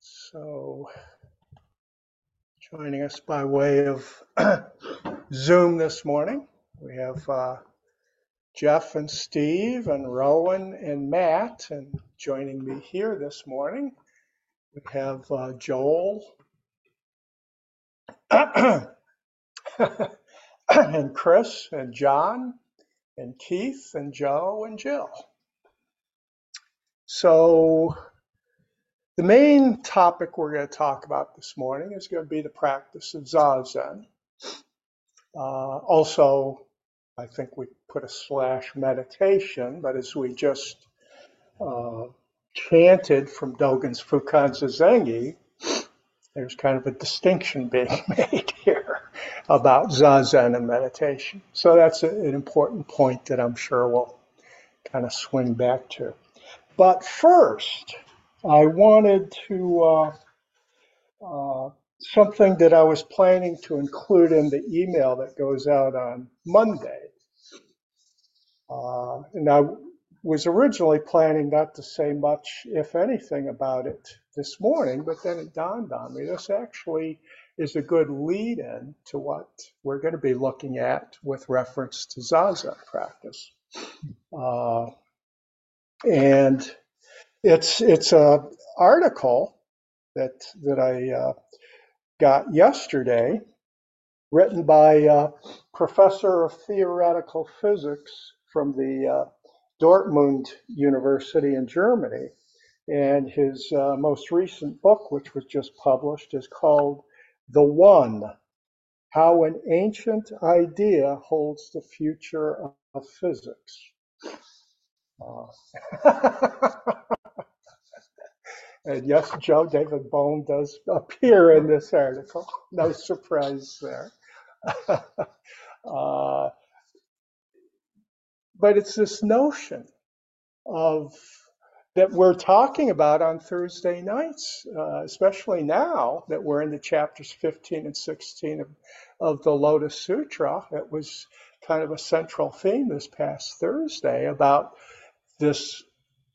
So joining us by way of Zoom this morning, we have uh, Jeff and Steve and Rowan and Matt. And joining me here this morning, we have uh, Joel and Chris and John and Keith and Joe and Jill. So the main topic we're going to talk about this morning is going to be the practice of Zazen. Uh, also, I think we put a slash meditation, but as we just uh, chanted from Dogen's Fukan Zazengi, there's kind of a distinction being made here about Zazen and meditation. So that's a, an important point that I'm sure we'll kind of swing back to. But first, I wanted to, uh, uh, something that I was planning to include in the email that goes out on Monday. Uh, and I was originally planning not to say much, if anything, about it this morning, but then it dawned on me this actually is a good lead in to what we're going to be looking at with reference to Zazen practice. Uh, and it's it's a article that that I uh, got yesterday, written by a professor of theoretical physics from the uh, Dortmund University in Germany, and his uh, most recent book, which was just published, is called "The One: How an Ancient Idea Holds the Future of Physics." Uh, And yes, Joe David Bohm does appear in this article. No surprise there. uh, but it's this notion of that we're talking about on Thursday nights, uh, especially now that we're in the chapters 15 and 16 of, of the Lotus Sutra. It was kind of a central theme this past Thursday about this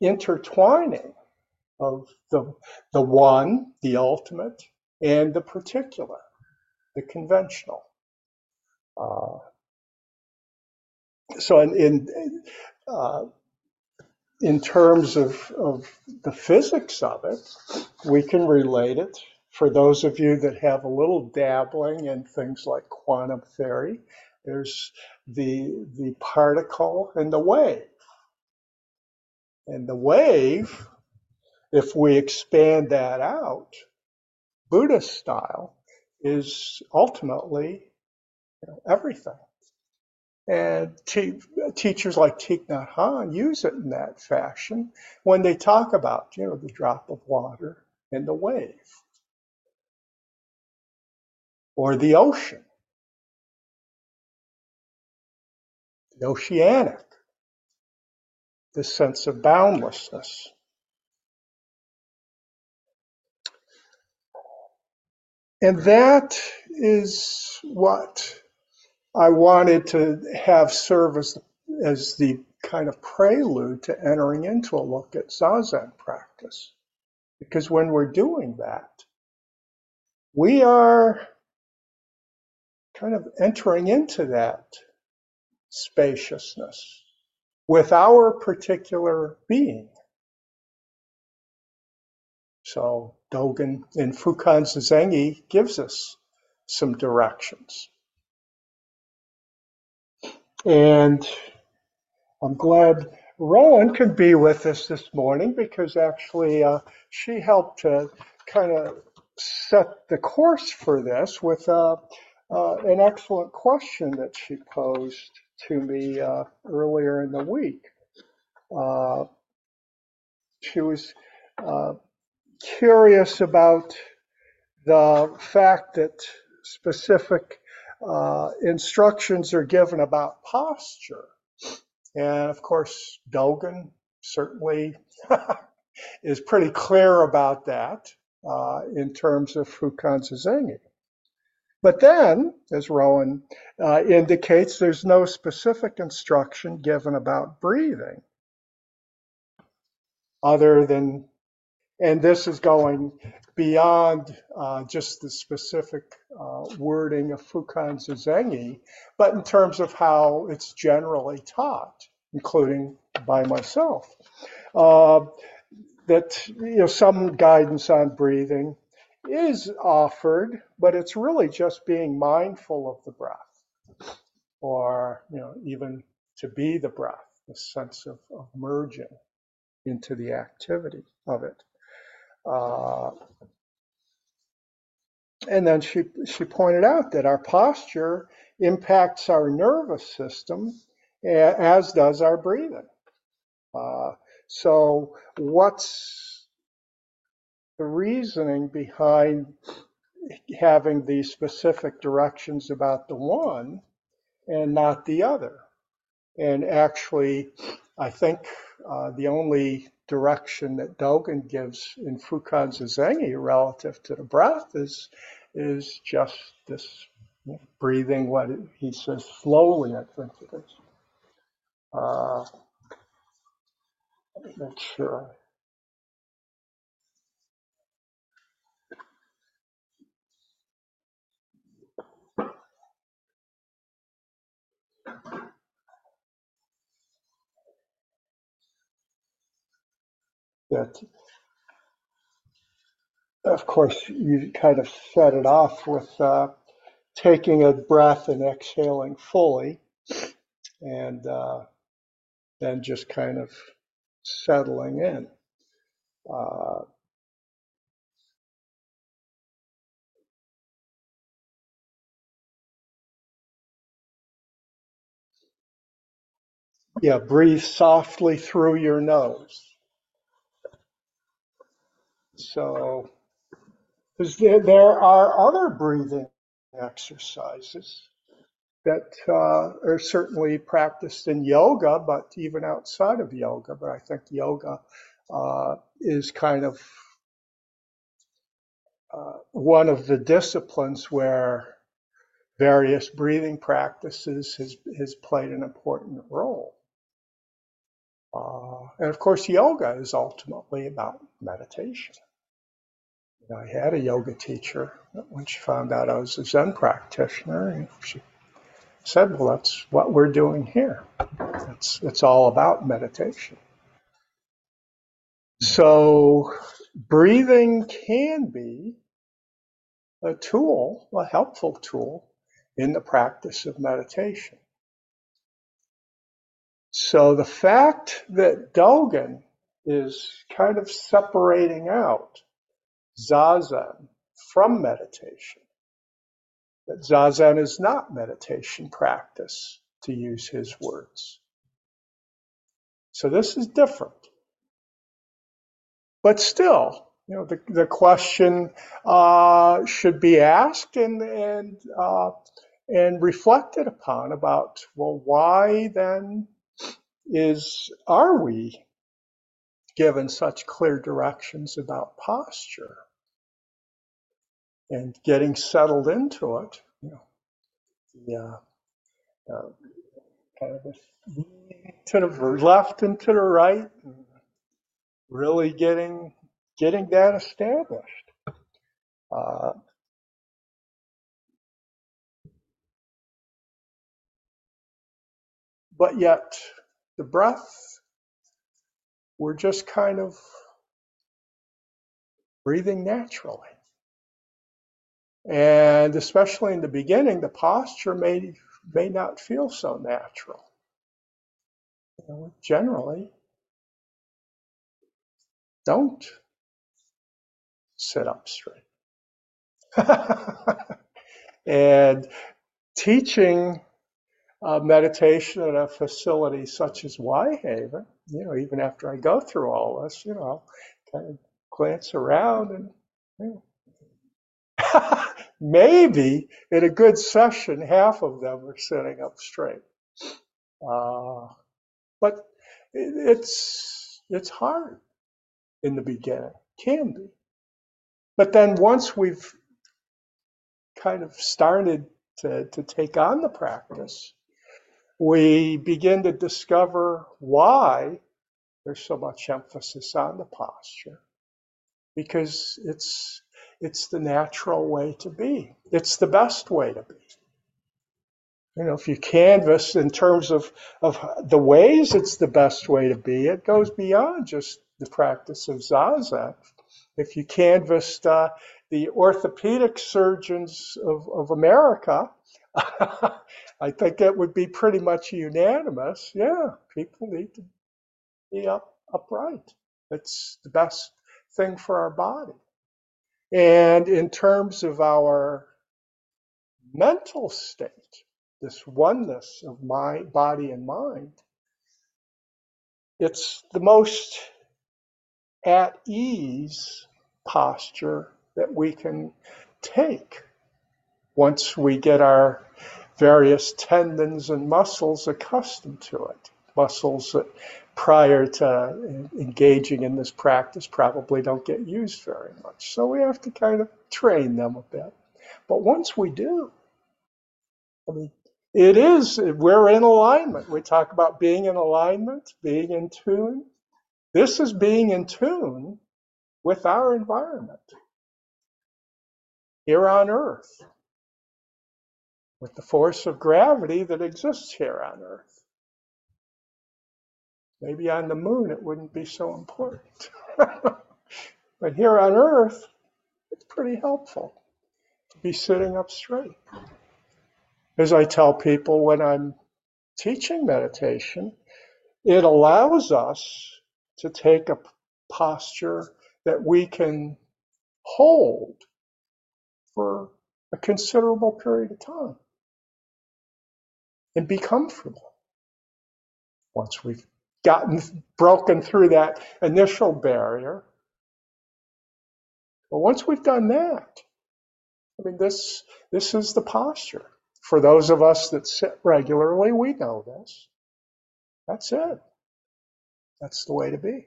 intertwining of the, the one, the ultimate, and the particular, the conventional. Uh, so in, in, uh, in terms of, of the physics of it, we can relate it for those of you that have a little dabbling in things like quantum theory. There's the, the particle and the wave. And the wave if we expand that out, Buddhist style is ultimately you know, everything. And te- teachers like Thich Nhat Hanh use it in that fashion when they talk about, you know, the drop of water and the wave or the ocean, the oceanic, the sense of boundlessness. And that is what I wanted to have serve as, as the kind of prelude to entering into a look at Zazen practice. Because when we're doing that, we are kind of entering into that spaciousness with our particular being. So Dogen in Fukan Zazengi gives us some directions. And I'm glad Rowan could be with us this morning because actually uh, she helped to kind of set the course for this with uh, uh, an excellent question that she posed to me uh, earlier in the week. Uh, she was uh, curious about the fact that specific uh, instructions are given about posture. And of course, Dogen certainly is pretty clear about that uh, in terms of Fukan Zazengi. But then, as Rowan uh, indicates, there's no specific instruction given about breathing. other than, and this is going beyond uh, just the specific uh, wording of Fukan Zazengi, but in terms of how it's generally taught, including by myself. Uh, that you know some guidance on breathing is offered, but it's really just being mindful of the breath, or you know even to be the breath, the sense of, of merging into the activity of it. Uh, and then she she pointed out that our posture impacts our nervous system, as does our breathing. Uh, so, what's the reasoning behind having these specific directions about the one and not the other? And actually, I think uh, the only direction that Dogen gives in Fukan Zazengi relative to the breath is is just this breathing. What he says slowly, I think it is. Uh, Make sure. That, of course, you kind of set it off with uh, taking a breath and exhaling fully, and uh, then just kind of settling in. Uh, yeah, breathe softly through your nose. So, there, there are other breathing exercises that uh, are certainly practiced in yoga, but even outside of yoga. But I think yoga uh, is kind of uh, one of the disciplines where various breathing practices has, has played an important role. Uh, and of course, yoga is ultimately about meditation. I had a yoga teacher when she found out I was a Zen practitioner. and She said, well, that's what we're doing here. It's, it's all about meditation. So breathing can be a tool, a helpful tool in the practice of meditation. So the fact that Dogen is kind of separating out Zazen from meditation that Zazen is not meditation practice, to use his words. So this is different. But still, you know, the, the question uh, should be asked and, and, uh, and reflected upon about, well, why then is, are we given such clear directions about posture? And getting settled into it, you know, the, uh, uh, kind of to the left and to the right, really getting getting that established. Uh, but yet, the breath, we're just kind of breathing naturally. And especially in the beginning, the posture may, may not feel so natural. You know, generally, don't sit up straight. and teaching uh, meditation at a facility such as Whitehaven, you know, even after I go through all this, you know, I'll kind of glance around and you know, Maybe in a good session, half of them are sitting up straight. Uh, but it's it's hard in the beginning, can be. But then once we've kind of started to, to take on the practice, we begin to discover why there's so much emphasis on the posture because it's it's the natural way to be. It's the best way to be. You know, if you canvas in terms of, of the ways it's the best way to be, it goes beyond just the practice of Zazen. If you canvassed uh, the orthopedic surgeons of, of America, I think it would be pretty much unanimous. Yeah, people need to be up upright. It's the best thing for our body. And in terms of our mental state, this oneness of mind, body and mind, it's the most at ease posture that we can take once we get our various tendons and muscles accustomed to it. Muscles that prior to engaging in this practice probably don't get used very much. So we have to kind of train them a bit. But once we do, I mean, it is, we're in alignment. We talk about being in alignment, being in tune. This is being in tune with our environment here on Earth, with the force of gravity that exists here on Earth. Maybe on the moon it wouldn't be so important. but here on Earth, it's pretty helpful to be sitting up straight. As I tell people when I'm teaching meditation, it allows us to take a posture that we can hold for a considerable period of time and be comfortable. Once we've gotten broken through that initial barrier, but once we've done that, I mean, this this is the posture. For those of us that sit regularly, we know this. That's it. That's the way to be.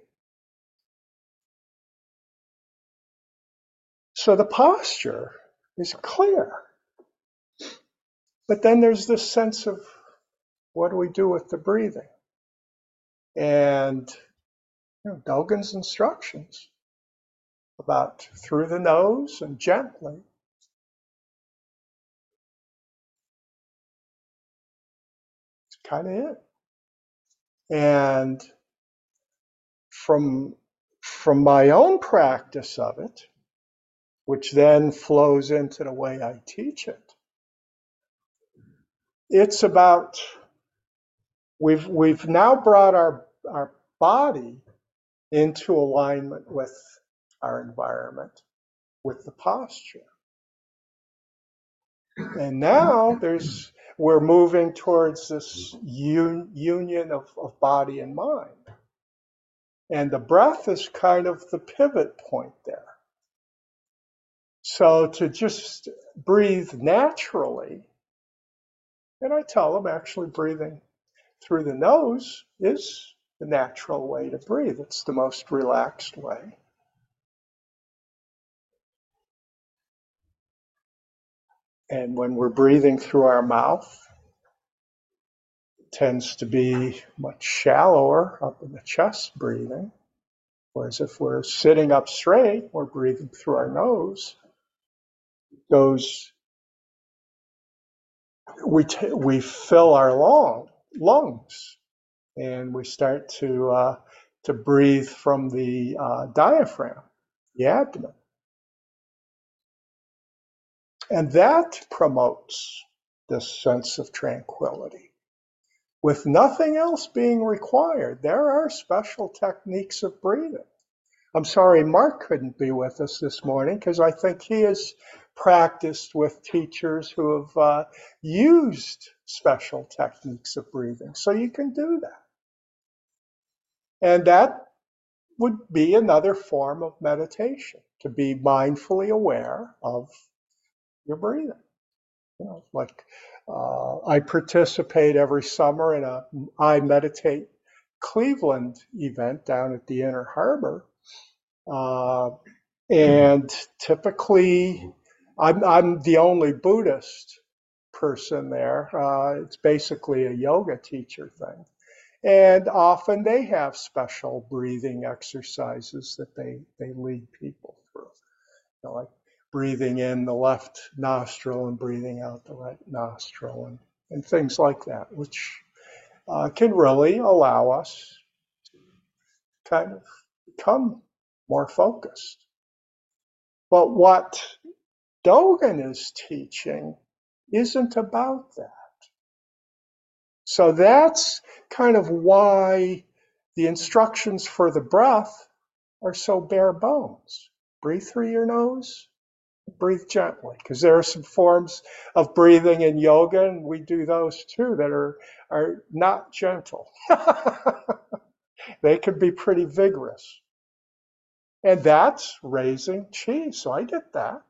So the posture is clear. But then there's this sense of what do we do with the breathing? And you know, instructions about through the nose and gently. It's kind of it. And from from my own practice of it, which then flows into the way I teach it. It's about we've we've now brought our our body into alignment with our environment, with the posture. And now there's we're moving towards this un, union of, of body and mind. And the breath is kind of the pivot point there. So to just breathe naturally, and I tell them actually breathing through the nose is the natural way to breathe. It's the most relaxed way. And when we're breathing through our mouth, it tends to be much shallower up in the chest breathing. Whereas if we're sitting up straight, we're breathing through our nose it goes, we, t- we fill our lung, lungs and we start to, uh, to breathe from the uh, diaphragm, the abdomen. And that promotes this sense of tranquility. With nothing else being required, there are special techniques of breathing. I'm sorry Mark couldn't be with us this morning because I think he has practiced with teachers who have uh, used special techniques of breathing. So you can do that. And that would be another form of meditation to be mindfully aware of your breathing. You know, like uh, I participate every summer in a I Meditate Cleveland event down at the Inner Harbor. Uh, and typically I'm, I'm the only Buddhist person there. Uh, it's basically a yoga teacher thing. And often they have special breathing exercises that they, they lead people through. You know, like breathing in the left nostril and breathing out the right nostril and, and things like that, which uh, can really allow us to kind of become more focused. But what Dogen is teaching isn't about that. So that's kind of why the instructions for the breath are so bare bones. Breathe through your nose, breathe gently, because there are some forms of breathing in yoga, and we do those too that are, are not gentle. they can be pretty vigorous. And that's raising chi. So I get that.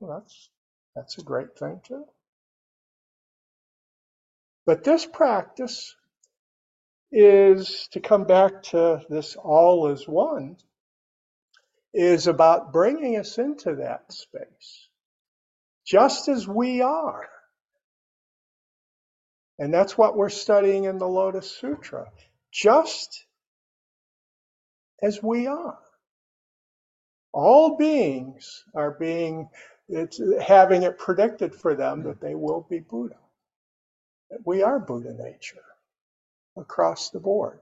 that's that's a great thing too. But this practice is to come back to this all is one, is about bringing us into that space, just as we are. And that's what we're studying in the Lotus Sutra, just as we are. All beings are being, it's having it predicted for them that they will be Buddha. We are Buddha nature across the board.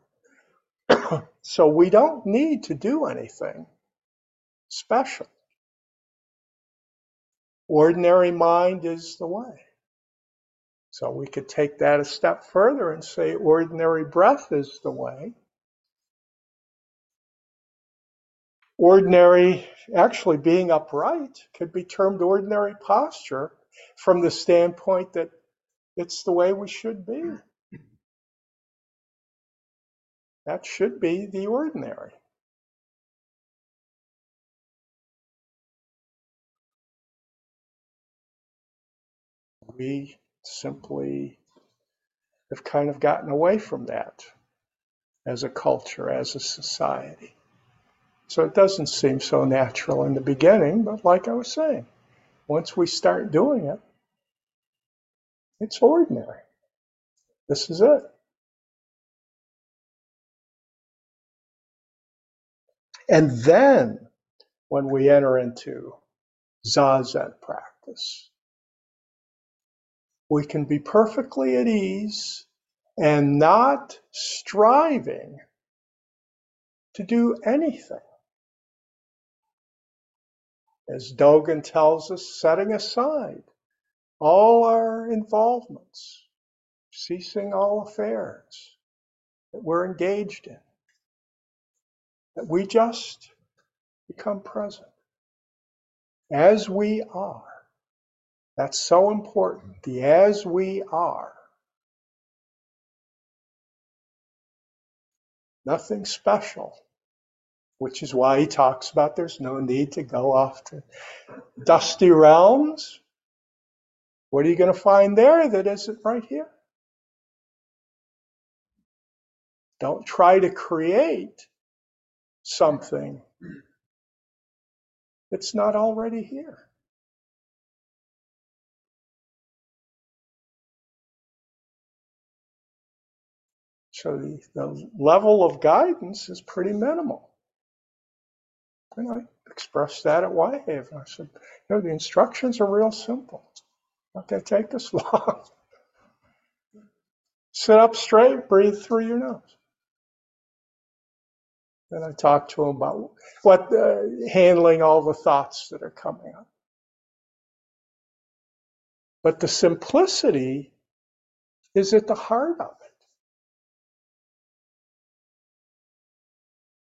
so we don't need to do anything special. Ordinary mind is the way. So we could take that a step further and say ordinary breath is the way. Ordinary, actually being upright, could be termed ordinary posture from the standpoint that it's the way we should be. That should be the ordinary. We simply have kind of gotten away from that as a culture, as a society. So it doesn't seem so natural in the beginning, but like I was saying, once we start doing it, it's ordinary. This is it. And then when we enter into Zazen practice, we can be perfectly at ease and not striving to do anything. As Dogen tells us, setting aside all our involvements, ceasing all affairs that we're engaged in, that we just become present as we are. That's so important. The as we are. Nothing special, which is why he talks about there's no need to go off to dusty realms what are you going to find there that isn't right here? Don't try to create something that's not already here. So the, the level of guidance is pretty minimal. And I expressed that at Whitehaven. I said, you know, the instructions are real simple. To take us long. Sit up straight, breathe through your nose. Then I talk to him about what uh, handling all the thoughts that are coming up. But the simplicity is at the heart of it.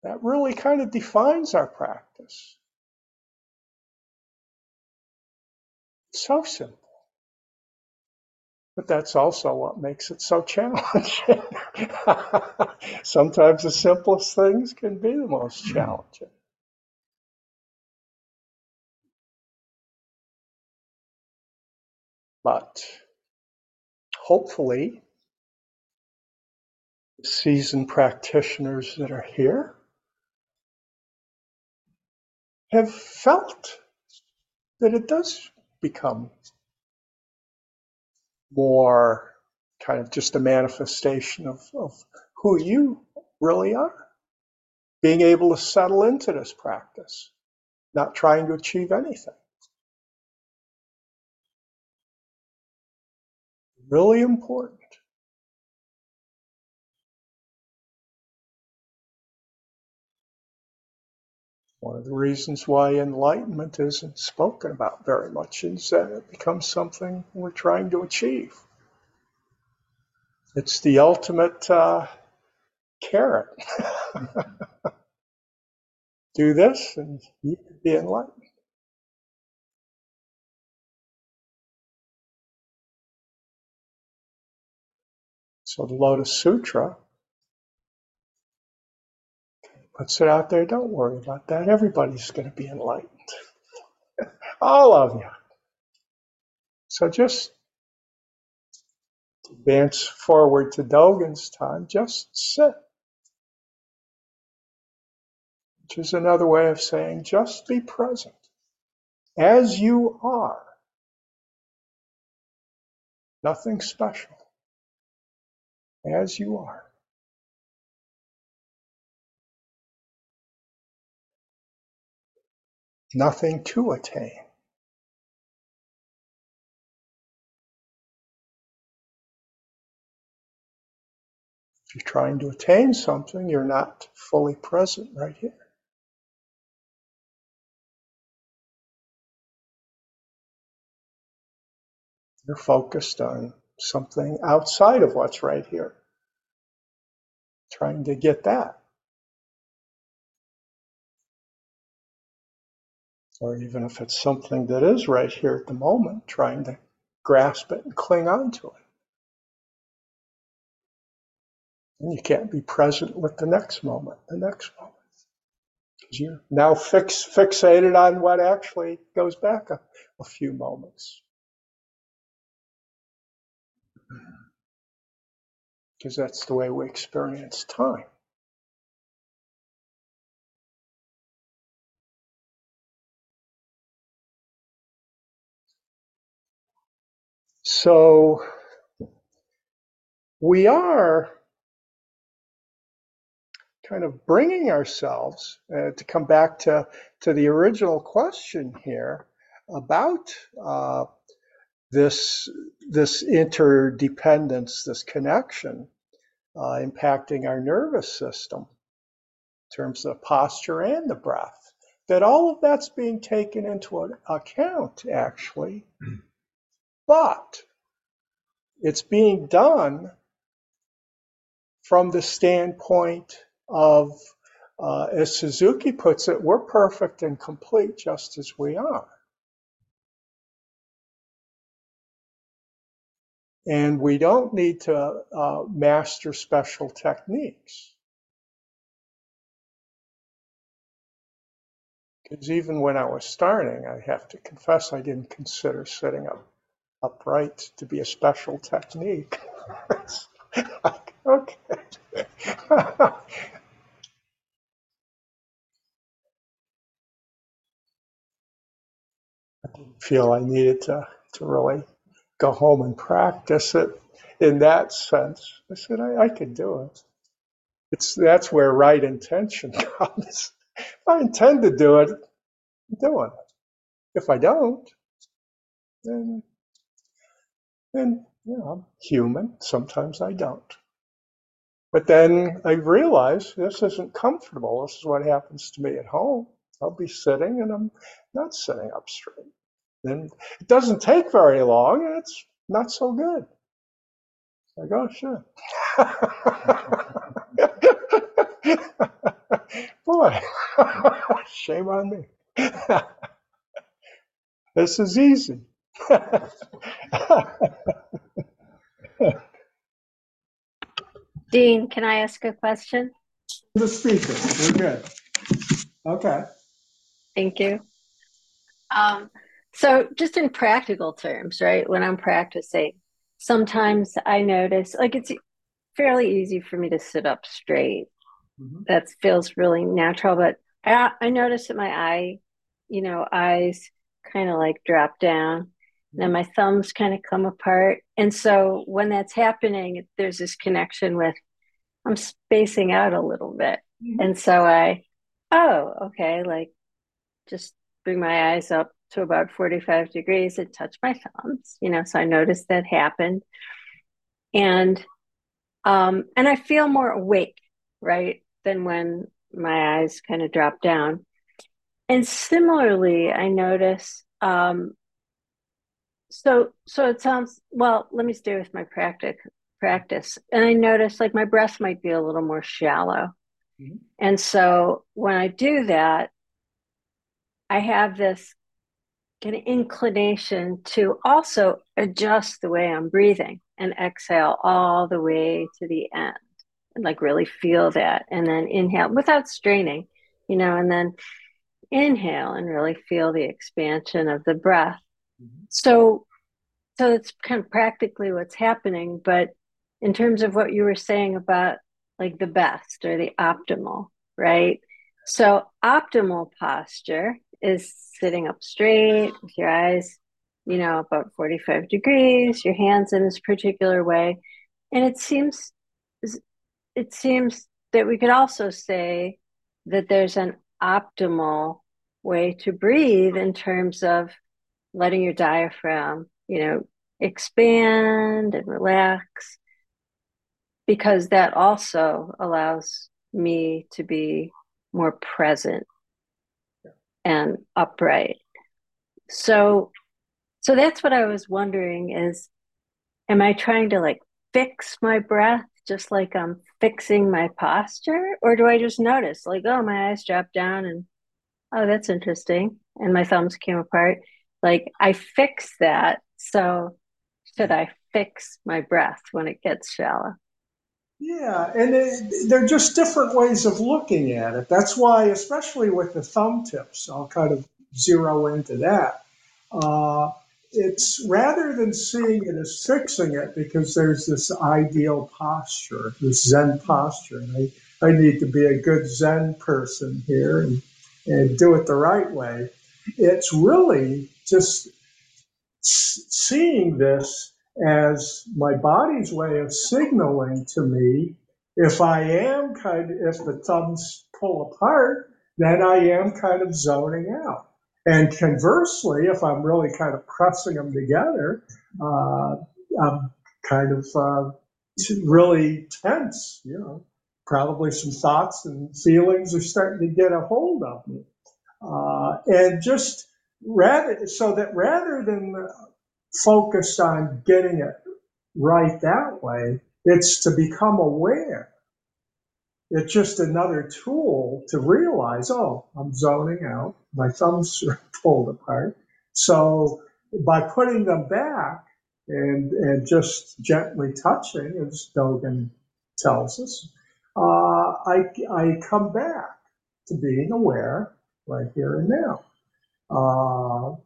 That really kind of defines our practice. so simple. But that's also what makes it so challenging. Sometimes the simplest things can be the most hmm. challenging. But hopefully, seasoned practitioners that are here have felt that it does become more kind of just a manifestation of, of who you really are. Being able to settle into this practice, not trying to achieve anything. Really important. One of the reasons why enlightenment isn't spoken about very much is that it becomes something we're trying to achieve. It's the ultimate uh, carrot. Do this and you can be enlightened. So the Lotus Sutra puts it out there. Don't worry about that. Everybody's going to be enlightened. All of you. So just advance forward to Dogen's time, just sit. Which is another way of saying just be present as you are. Nothing special. As you are. Nothing to attain. If you're trying to attain something, you're not fully present right here. You're focused on something outside of what's right here, trying to get that. Or even if it's something that is right here at the moment, trying to grasp it and cling on to it. And you can't be present with the next moment, the next moment. Because you're now fix, fixated on what actually goes back a, a few moments. Because that's the way we experience time. So we are kind of bringing ourselves uh, to come back to, to the original question here about uh, this, this interdependence, this connection uh, impacting our nervous system in terms of posture and the breath. That all of that's being taken into account, actually, but it's being done from the standpoint of, uh, as Suzuki puts it, we're perfect and complete just as we are. And we don't need to uh, master special techniques. Because even when I was starting, I have to confess I didn't consider sitting up upright to be a special technique. okay. I didn't feel I needed to, to really go home and practice it in that sense. I said, I, I could do it. It's that's where right intention comes. if I intend to do it, I'm doing it. If I don't, then then you know, I'm human. Sometimes I don't. But then I realize this isn't comfortable. This is what happens to me at home. I'll be sitting and I'm not sitting up straight. Then it doesn't take very long and it's not so good. I go, oh, shit. Boy, shame on me. this is easy. Dean, can I ask a question? The speaker, we're good. Okay. Thank you. Um, so, just in practical terms, right? When I'm practicing, sometimes I notice like it's fairly easy for me to sit up straight. Mm-hmm. That feels really natural, but I, I notice that my eye, you know, eyes kind of like drop down and my thumbs kind of come apart. And so when that's happening, there's this connection with I'm spacing out a little bit. Mhm. And so I, oh, okay, like just bring my eyes up to about 45 degrees and touch my thumbs, you know, so I noticed that happened. And um and I feel more awake, right, than when my eyes kind of drop down. And similarly, I notice um so so it sounds well, let me stay with my practice practice. And I notice like my breath might be a little more shallow. Mhm. And so when I do that, I have this kind of inclination to also adjust the way I'm breathing and exhale all the way to the end and like really feel that. And then inhale without straining, you know, and then inhale and really feel the expansion of the breath. Mhm. So, so it's kind of practically what's happening. But in terms of what you were saying about like the best or the optimal, right? So, optimal posture is sitting up straight with your eyes, you know, about 45 degrees, your hands in this particular way. And it seems it seems that we could also say that there's an optimal way to breathe in terms of letting your diaphragm, you know, expand and relax because that also allows me to be more present and upright. So so that's what I was wondering is am I trying to like fix my breath just like I'm fixing my posture or do I just notice like oh my eyes dropped down and oh that's interesting and my thumbs came apart like I fix that so should I fix my breath when it gets shallow Yeah, and it, they're just different ways of looking at it. That's why, especially with the thumb tips, I'll kind of zero into that. Uh, it's rather than seeing it as fixing it, because there's this ideal posture, this Zen posture. And I, I need to be a good Zen person here and, and do it the right way. It's really just seeing this as my body's way of signaling to me if I am kind of, if the thumbs pull apart, then I am kind of zoning out. And conversely, if I'm really kind of pressing them together, uh, I'm kind of uh, really tense, you know. Probably some thoughts and feelings are starting to get a hold of me. Uh, and just rather, so that rather than focus on getting it right that way. It's to become aware. It's just another tool to realize, oh, I'm zoning out. My thumbs are pulled apart. So by putting them back and, and just gently touching, as Dogen tells us, uh, I, I come back to being aware right here and now. Uh,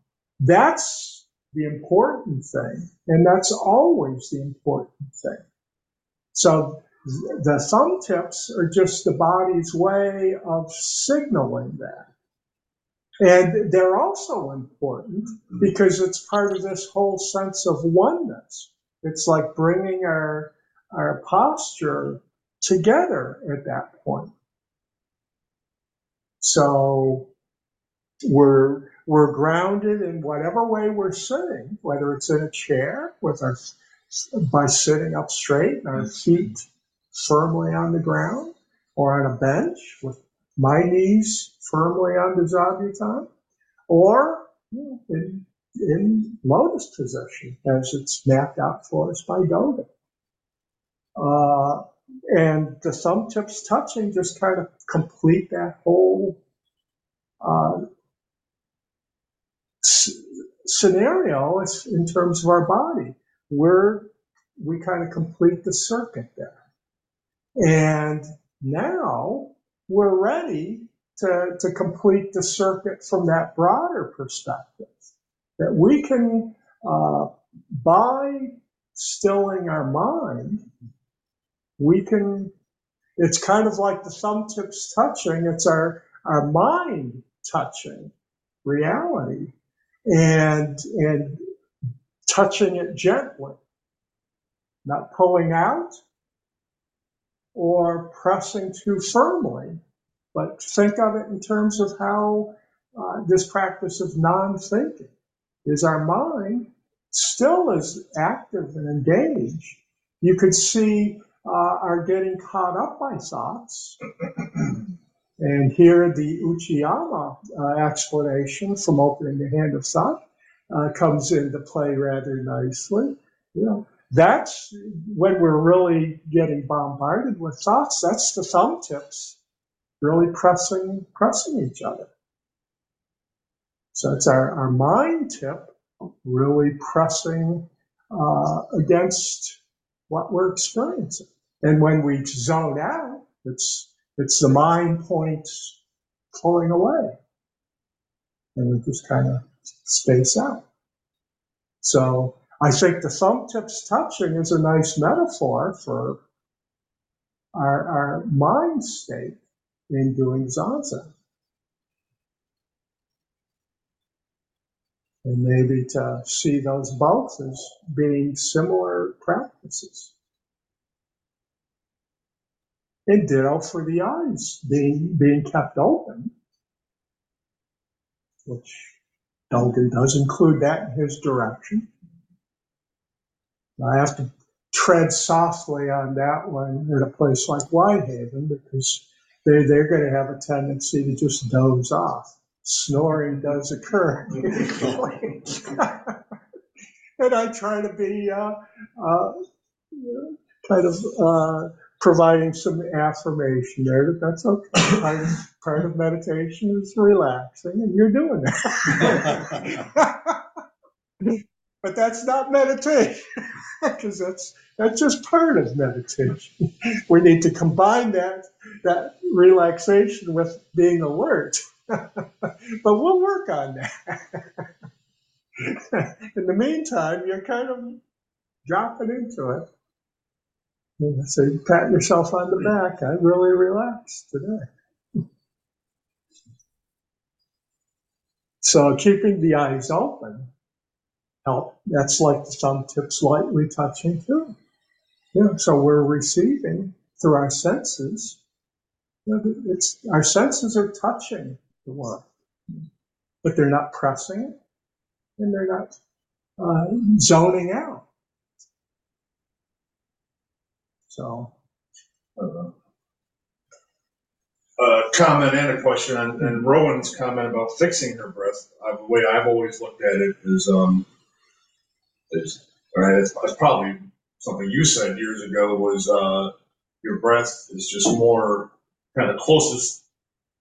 that's the important thing, and that's always the important thing. So the thumb tips are just the body's way of signaling that. And they're also important because it's part of this whole sense of oneness. It's like bringing our, our posture together at that point. So we're we're grounded in whatever way we're sitting, whether it's in a chair with our by sitting up straight and our feet firmly on the ground, or on a bench with my knees firmly on the zabuton, or in, in lotus position as it's mapped out for us by Dogen. Uh, and the thumb tips touching just kind of complete that whole uh, scenario is in terms of our body. We're we kind of complete the circuit there. And now we're ready to, to complete the circuit from that broader perspective. That we can, uh, by stilling our mind, we can, it's kind of like the thumb tips touching, it's our, our mind touching reality and and touching it gently, not pulling out or pressing too firmly, but think of it in terms of how uh, this practice of non thinking is our mind still is active and engaged. You could see our getting caught up by thoughts. and here the Uchiyama uh, explanation from opening the hand of thought uh, comes into play rather nicely. You know, that's when we're really getting bombarded with thoughts. That's the thumb tips really pressing pressing each other. So it's our, our mind tip really pressing uh, against what we're experiencing. And when we zone out, it's it's the mind points pulling away. And we just kind of space out. So I think the thumb tips touching is a nice metaphor for our, our mind state in doing zazen. And maybe to see those both as being similar practices. And ditto for the eyes being being kept open, which Dogen does include that in his direction. I have to tread softly on that one in a place like Whitehaven because they, they're going to have a tendency to just doze off. Snoring does occur. and I try to be uh, uh, kind of uh, providing some affirmation there that that's okay. Part of, part of meditation is relaxing, and you're doing that. but that's not meditation, because that's that's just part of meditation. We need to combine that that relaxation with being alert. but we'll work on that. In the meantime, you're kind of dropping into it. So you pat yourself on the back. I really relaxed today. So keeping the eyes open help. That's like the thumb tips lightly touching too. Yeah, so we're receiving through our senses. It's our senses are touching the world, but they're not pressing it, and they're not uh, zoning out. So, uh, comment and a question on and Rowan's comment about fixing her breath. Uh, the way I've always looked at it is, um, is right. It's, it's probably something you said years ago was uh, your breath is just more kind of closest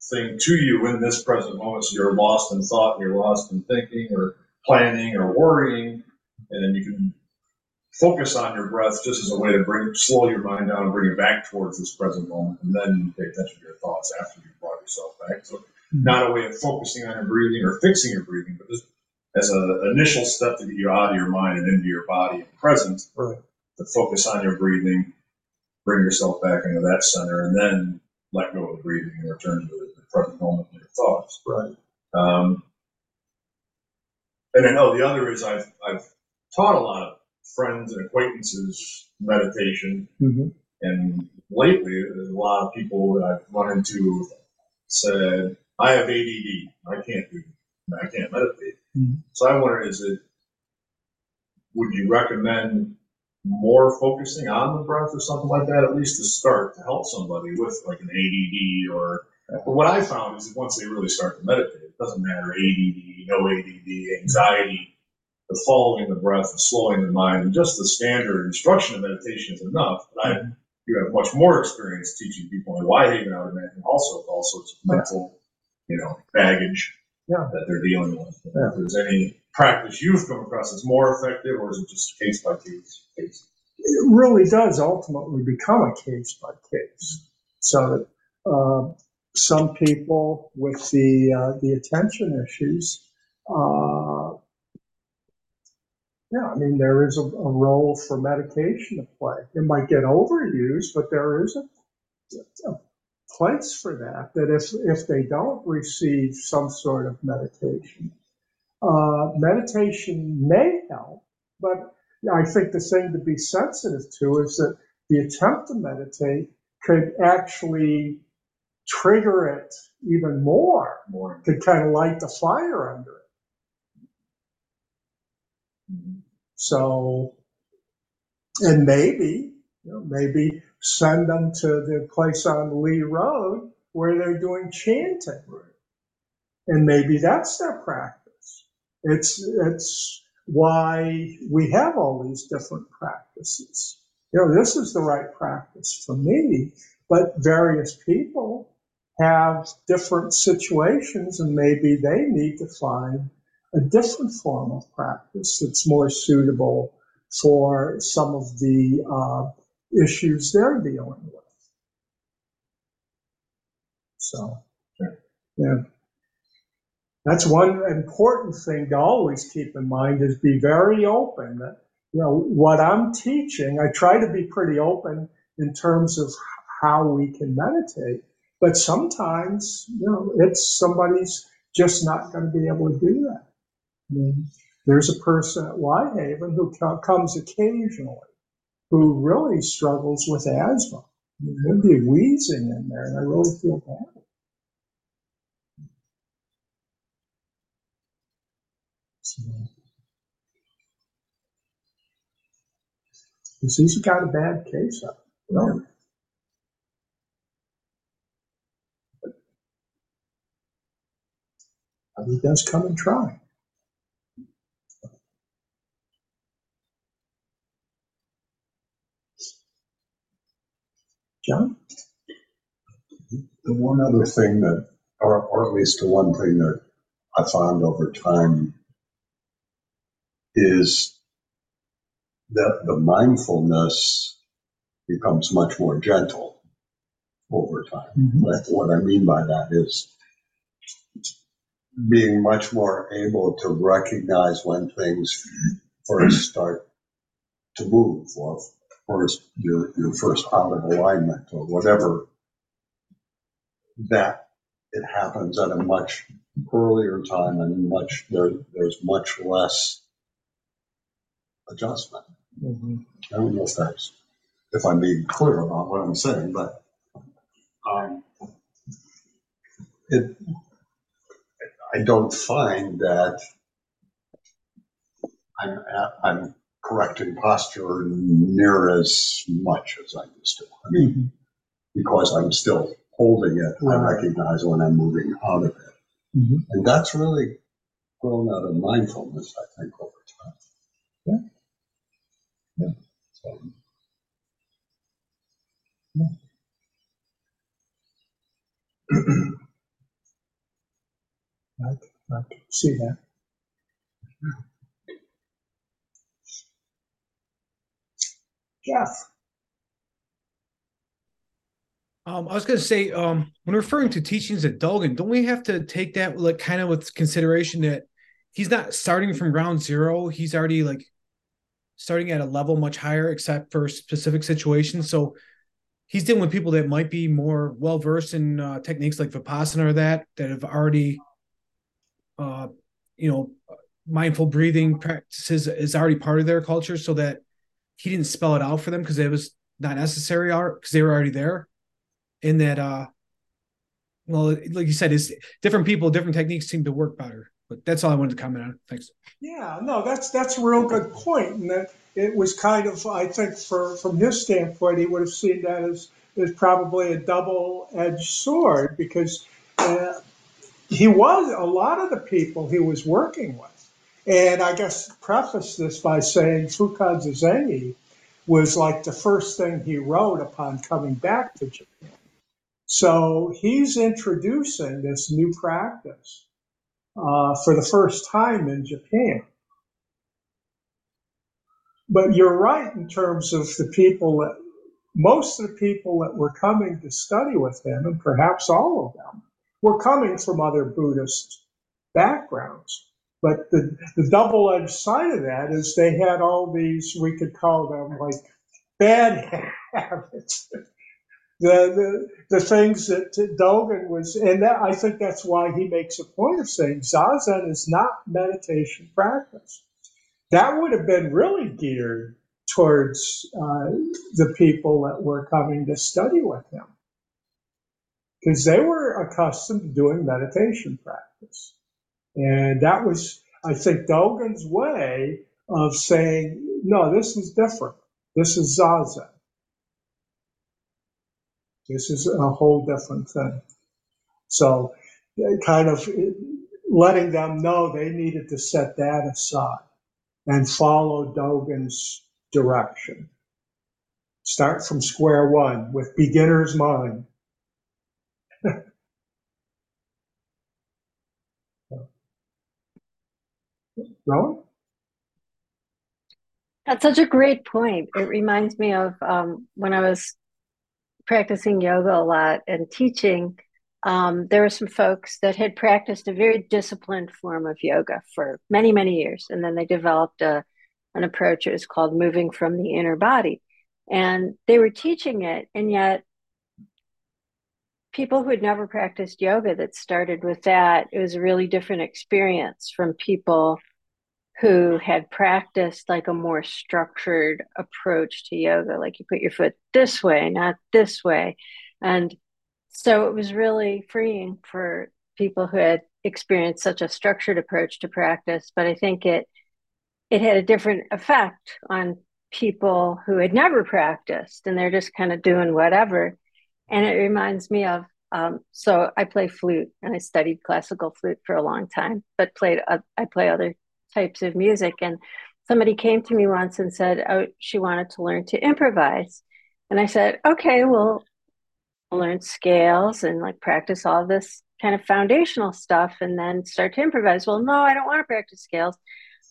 thing to you in this present moment. So you're lost in thought, and you're lost in thinking or planning or worrying, and then you can focus on your breath just as a way to bring slow your mind down and bring it back towards this present moment, and then pay attention to your thoughts after you've brought yourself back. So not a way of focusing on your breathing or fixing your breathing, but just as an initial step to get you out of your mind and into your body and present. Right. To focus on your breathing, bring yourself back into that center, and then let go of the breathing and return to the, present moment in your thoughts. right. Um, and then, oh, the other is I've I've taught a lot of friends and acquaintances meditation, hmm and lately there's a lot of people that I've run into said I have ADD, I can't do, I can't meditate. Mhm. So I wonder, is it would you recommend more focusing on the breath or something like that, at least to start to help somebody with like an ADD or but what I found is that once they really start to meditate, it doesn't matter ADD, no ADD, anxiety, the following the breath, the slowing the mind, and just the standard instruction of meditation is enough. But I, you have much more experience teaching people in Whitehaven, I would imagine, also with all sorts of mental, you know, baggage Yeah. that they're dealing with. Yeah. If there's any practice you've come across that's more effective, or is it just case by case? case? It really does ultimately become a case by case. So that uh, some people with the uh, the attention issues, uh, yeah, I mean there is a, a role for medication to play. It might get overused, but there is a, a place for that. That if if they don't receive some sort of medication, uh, meditation may help, but I think the thing to be sensitive to is that the attempt to meditate could actually trigger it even more More. to kind of light the fire under it. So, and maybe, you know, maybe send them to the place on Lee Road where they're doing chanting. And maybe that's their practice. It's, it's why we have all these different practices. You know, this is the right practice for me, but various people have different situations and maybe they need to find a different form of practice that's more suitable for some of the uh, issues they're dealing with. So, yeah. That's one important thing to always keep in mind is be very open that, you know, what I'm teaching, I try to be pretty open in terms of how we can meditate. But sometimes, you know, it's somebody's just not going to be able to do that. There's a person at Whitehaven who co- comes occasionally who really struggles with asthma. I mean, there'd be wheezing in there, and I really feel bad. So, because he's got a bad case of it. But he does come and try. John? The one other thing that, or, or at least the one thing that I found over time is that the mindfulness becomes much more gentle over time. Mm-hmm. What, what I mean by that is being much more able to recognize when things first start to move or first you're, you're first out of alignment or whatever that it happens at a much earlier time and much there, there's much less adjustment. Mhm. I don't know if that's if I'm being clear about what I'm saying, but um, it I don't find that I'm I'm correcting posture near as much as I used to. I mean, Mhm. because I'm still holding it, I recognize when I'm moving out of it. Mhm. And that's really grown out of mindfulness, I think, over time. Yeah. Yeah. So, I can see that. Jeff? Um, I was going to say, um, when referring to teachings at Dogen, don't we have to take that like kind of with consideration that he's not starting from ground zero. He's already like starting at a level much higher, except for specific situations. So he's dealing with people that might be more well versed in uh, techniques like vipassana or that that have already, uh, you know, mindful breathing practices is already part of their culture, so that he didn't spell it out for them because it was not necessary because they were already there in that uh well like you said is different people different techniques seem to work better but that's all i wanted to comment on thanks Yeah, no, that's that's a real good point. and that it was kind of I think for from his standpoint, he would have seen that as as probably a double edged sword because uh, he was a lot of the people he was working with, and I guess preface this by saying Fukan was like the first thing he wrote upon coming back to Japan. So he's introducing this new practice uh, for the first time in Japan. But you're right in terms of the people that most of the people that were coming to study with him, and perhaps all of them, were coming from other Buddhist backgrounds. But the, the double edged side of that is they had all these, we could call them like bad habits. The, the, the things that Dogen was, and that, I think that's why he makes a point of saying Zazen is not meditation practice. That would have been really geared towards uh, the people that were coming to study with him. Because they were accustomed to doing meditation practice. And that was, I think, Dogen's way of saying, no, this is different. This is Zazen. This is a whole different thing. So, kind of letting them know they needed to set that aside and follow Dogen's direction. Start from square one with beginner's mind. Rowan? That's such a great point. It reminds me of um, when I was practicing yoga a lot and teaching. Um, there were some folks that had practiced a very disciplined form of yoga for many, many years, and then they developed a, an approach. It was called moving from the inner body, and they were teaching it, and yet people who had never practiced yoga that started with that, it was a really different experience from people who had practiced like a more structured approach to yoga like you put your foot this way not this way. And so it was really freeing for people who had experienced such a structured approach to practice but i think it it had a different effect on people who had never practiced and they're just kind of doing whatever. And it reminds me of um, so i play flute and i studied classical flute for a long time but played uh, i play other types of music. And somebody came to me once and said, oh, she wanted to learn to improvise. And I said, okay, well, learn scales and like practice all this kind of foundational stuff and then start to improvise. Well, no, I don't want to practice scales.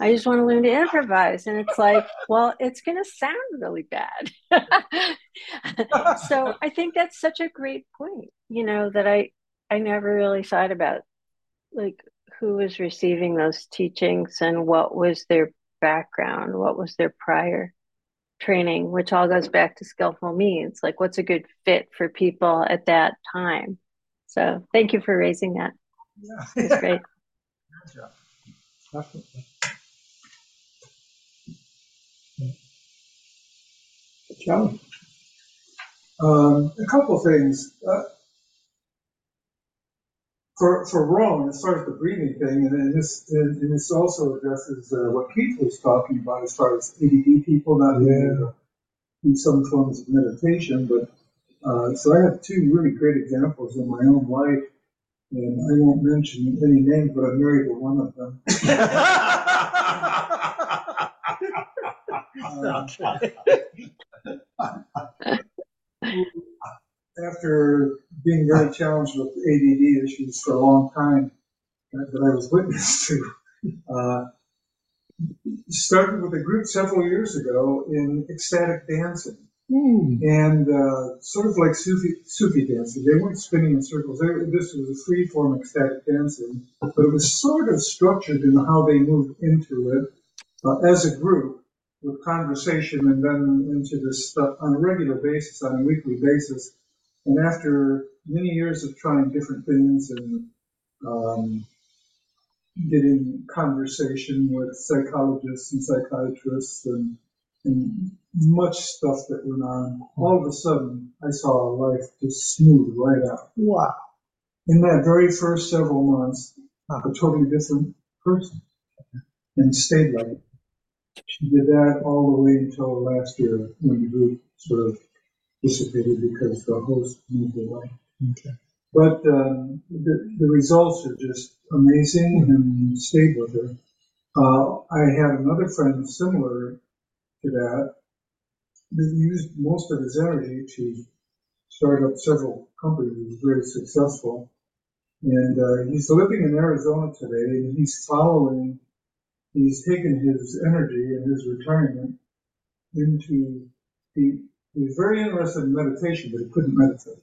I just want to learn to improvise. And it's like, well, it's going to sound really bad. so I think that's such a great point, you know, that I, I never really thought about like who was receiving those teachings and what was their background, what was their prior training, which all goes back to skillful means. Like, what's a good fit for people at that time? So, thank you for raising that. Yeah. It's great. Definitely. Joe? Um, a couple things. Uh, for, for Rowan, as far as the breathing thing, and then this, and, and this also addresses uh, what Keith was talking about as far as ADD people not being able to do some forms of meditation. But uh, so I have two really great examples in my own life, and I won't mention any names, but I'm married to one of them. Um, after being very challenged with ADD issues for a long time uh, that I was witness to, uh, started with a group several years ago in ecstatic dancing. And uh, sort of like Sufi, Sufi dancing. They weren't spinning in circles. They, this was a free form ecstatic dancing, but it was sort of structured in how they moved into it uh, as a group with conversation and then into this stuff on a regular basis, on a weekly basis. And after many years of trying different things and um, getting conversation with psychologists and psychiatrists and, and much stuff that went on, all of a sudden I saw life just smooth right out. Wow. In that very first several months, a totally different person and stayed like it. She did that all the way until last year when the group sort of dissipated because the host moved away. Okay. But um, the, the results are just amazing and stayed with her. Uh, I had another friend similar to that that used most of his energy to start up several companies. He was very successful. And uh, he's living in Arizona today and he's following, he's taken his energy and his retirement into the he was very interested in meditation, but he couldn't meditate.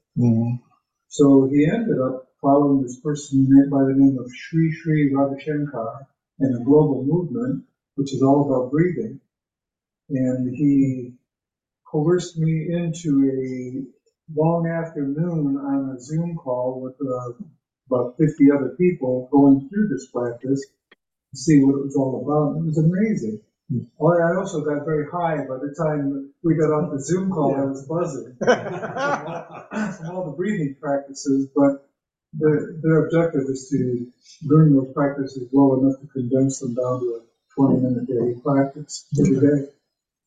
So he ended up following this person by the name of Sri Sri Ravi Shankar and a global movement, which is all about breathing. And he coerced me into a long afternoon on a Zoom call with uh, about 50 other people going through this practice to see what it was all about. It was amazing. Oh, I also got very high by the time we got off the Zoom call, I was buzzing. From all the breathing practices, but their, their objective is to learn those practices well enough to condense them down to a twenty minute daily practice every day.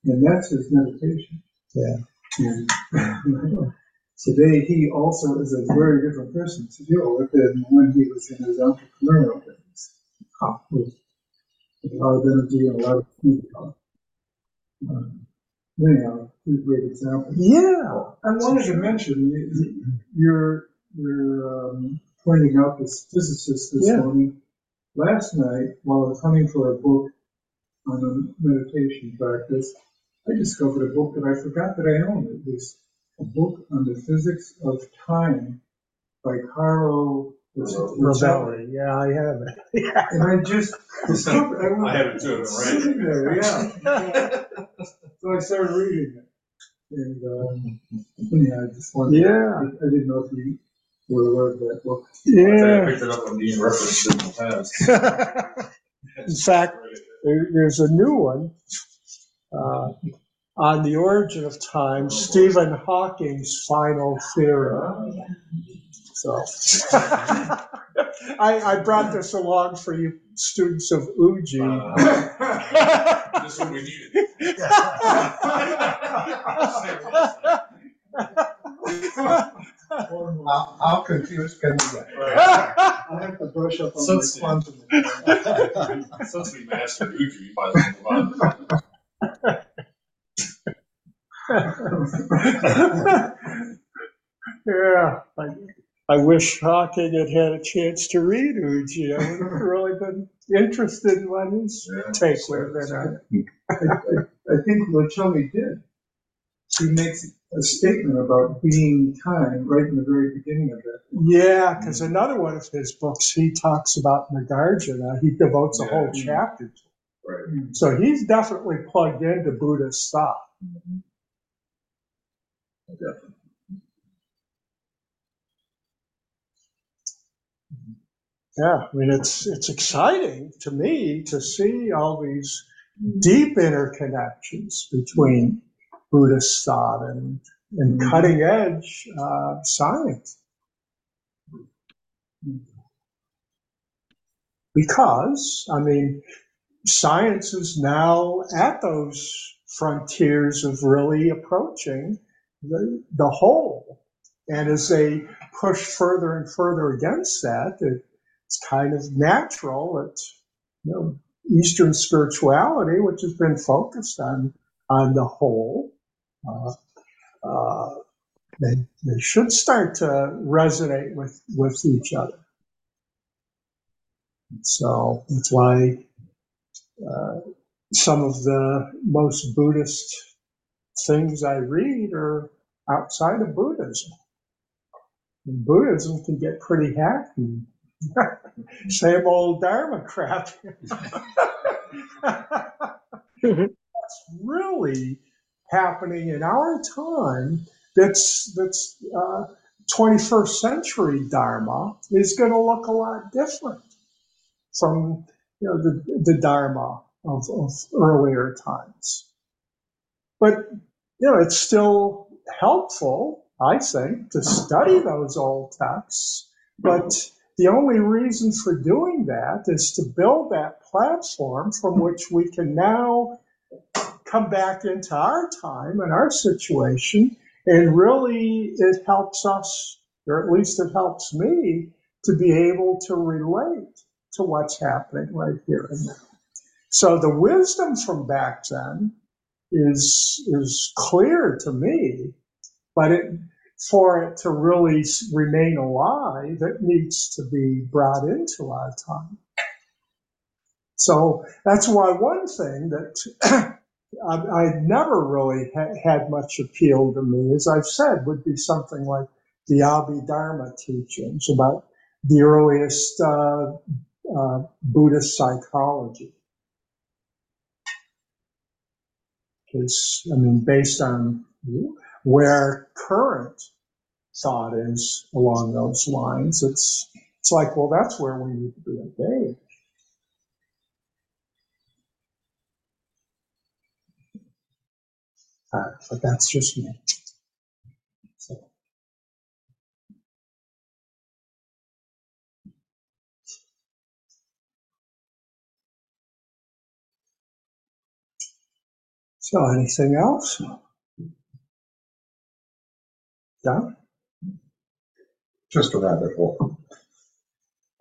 And that's his meditation. Yeah. And today, he also is a very different person to deal with than when he was in his entrepreneurial days. A lot of energy and a lot of people. Um, Anyhow, great example. Yeah. I wanted to mention, you're, you're um, pointing out this physicist this Yeah. morning. Last night, while I was hunting for a book on a meditation practice, I discovered a book that I forgot that I owned. It was a book on the physics of time by Carlo Rovelli, yeah, I have it. And I just discovered, I I was have it too, it's sitting there, yeah. So I started reading it. And, um, anyhow, I just wanted, Yeah, I I didn't know if you were aware of that book. I I yeah. picked it up when Dean referenced it in the past. In fact, There, there's a new one uh, on the origin of time, Stephen Hawking's final theory. So I, I brought this along for you students of Uji. Uh, This is what we needed. How, how confused can you get? I have to brush up on my Since- quantum. Since we mastered Uji, we might as well move on. yeah, I, I wish Hawking had had a chance to read Uji. I would have really been interested in what his Yeah. take with it. on it. I, I, I think did, he makes a statement about being time right in the very beginning of it. Yeah, because another one of his books, he talks about Nagarjuna. He devotes a whole Yeah. chapter to. Right. it. So he's definitely plugged into Buddhist thought. Mm-hmm. Definitely. Yeah, I mean it's it's exciting to me to see all these deep interconnections between Buddhist thought and and Mhm. cutting edge uh, science. Because I mean, science is now at those frontiers of really approaching the, the whole. And as they push further and further against that, it, it's kind of natural It's you know, Eastern spirituality, which has been focused on on the whole, uh, uh, they, they should start to resonate with, with each other. So that's why uh, some of the most Buddhist things I read are outside of Buddhism. And Buddhism can get pretty hacky. Same old Dharma crap. What's really happening in our time that's that's uh, 21st century Dharma is going to look a lot different from you know the, the Dharma of, of earlier times. But you know, it's still helpful, I think, to study those old texts. But the only reason for doing that is to build that platform from which we can now come back into our time and our situation. And really, it helps us, or at least it helps me, to be able to relate to what's happening right here and now. So the wisdom from back then is is clear to me, but it for it to really remain alive, it needs to be brought into our time. So that's why one thing that I, I never really ha- had much appeal to me, as I've said, would be something like the Abhidharma teachings about the earliest uh, uh, Buddhist psychology. Because, I mean, based on where current thought is along those lines, it's it's like, well, that's where we need to be engaged. Uh, But that's just me. So. So anything else? Done? Just a rabbit hole.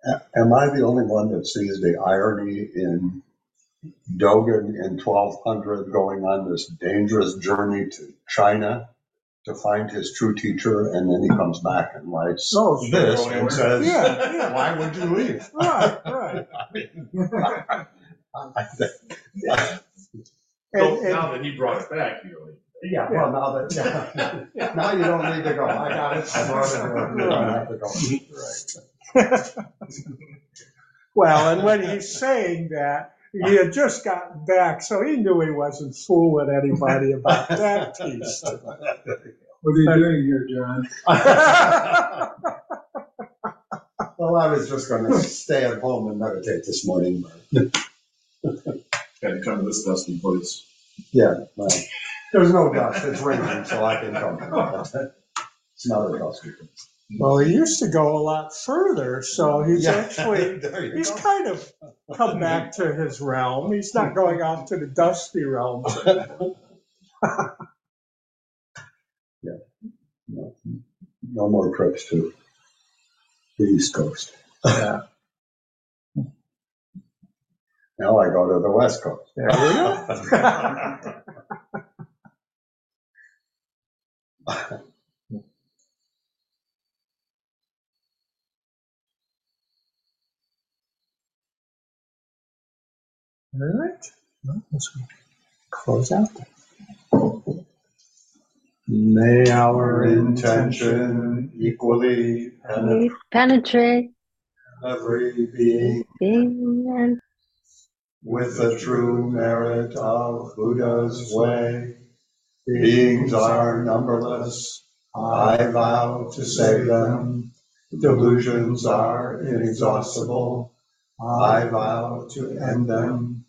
A- Am I the only one that sees the irony in Dogen in 1200 going on this dangerous journey to China to find his true teacher, and then he comes back and writes Oh, sure. this and says, Yeah, yeah. "Why would you leave?" Right, right. I mean, I think- And- So and- now that he brought it back, you know. Yeah, well, now that, yeah, now you don't need to go. I got it. I brought it. You don't have to go. Well, and when he's saying that, he had just gotten back, so he knew he wasn't fooling anybody about that piece. What are you doing here, John? Well, I was just gonna stay at home and meditate this morning. but- Had to come to this dusty place. Yeah, well, there's no dust, it's raining, so I can come. It's not a dusty. Well, he used to go a lot further, so he's Yeah, actually, there you he's go. kind of come back to his realm. He's not going off to the dusty realm. No no more trips to the East Coast. Yeah. Now I go to the West Coast. There you go. All right, well, let's close out. May Our intention equally penetrate Penetrate every being being and with the true merit of Buddha's way. Beings are numberless, I vow to save them. Delusions are inexhaustible, I vow to end them.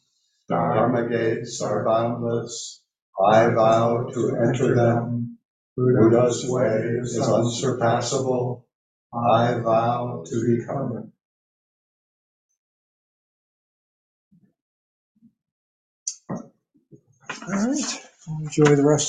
Dharma gates are boundless, I vow to enter them. Buddha's way is unsurpassable, I vow to become it. All right, enjoy the rest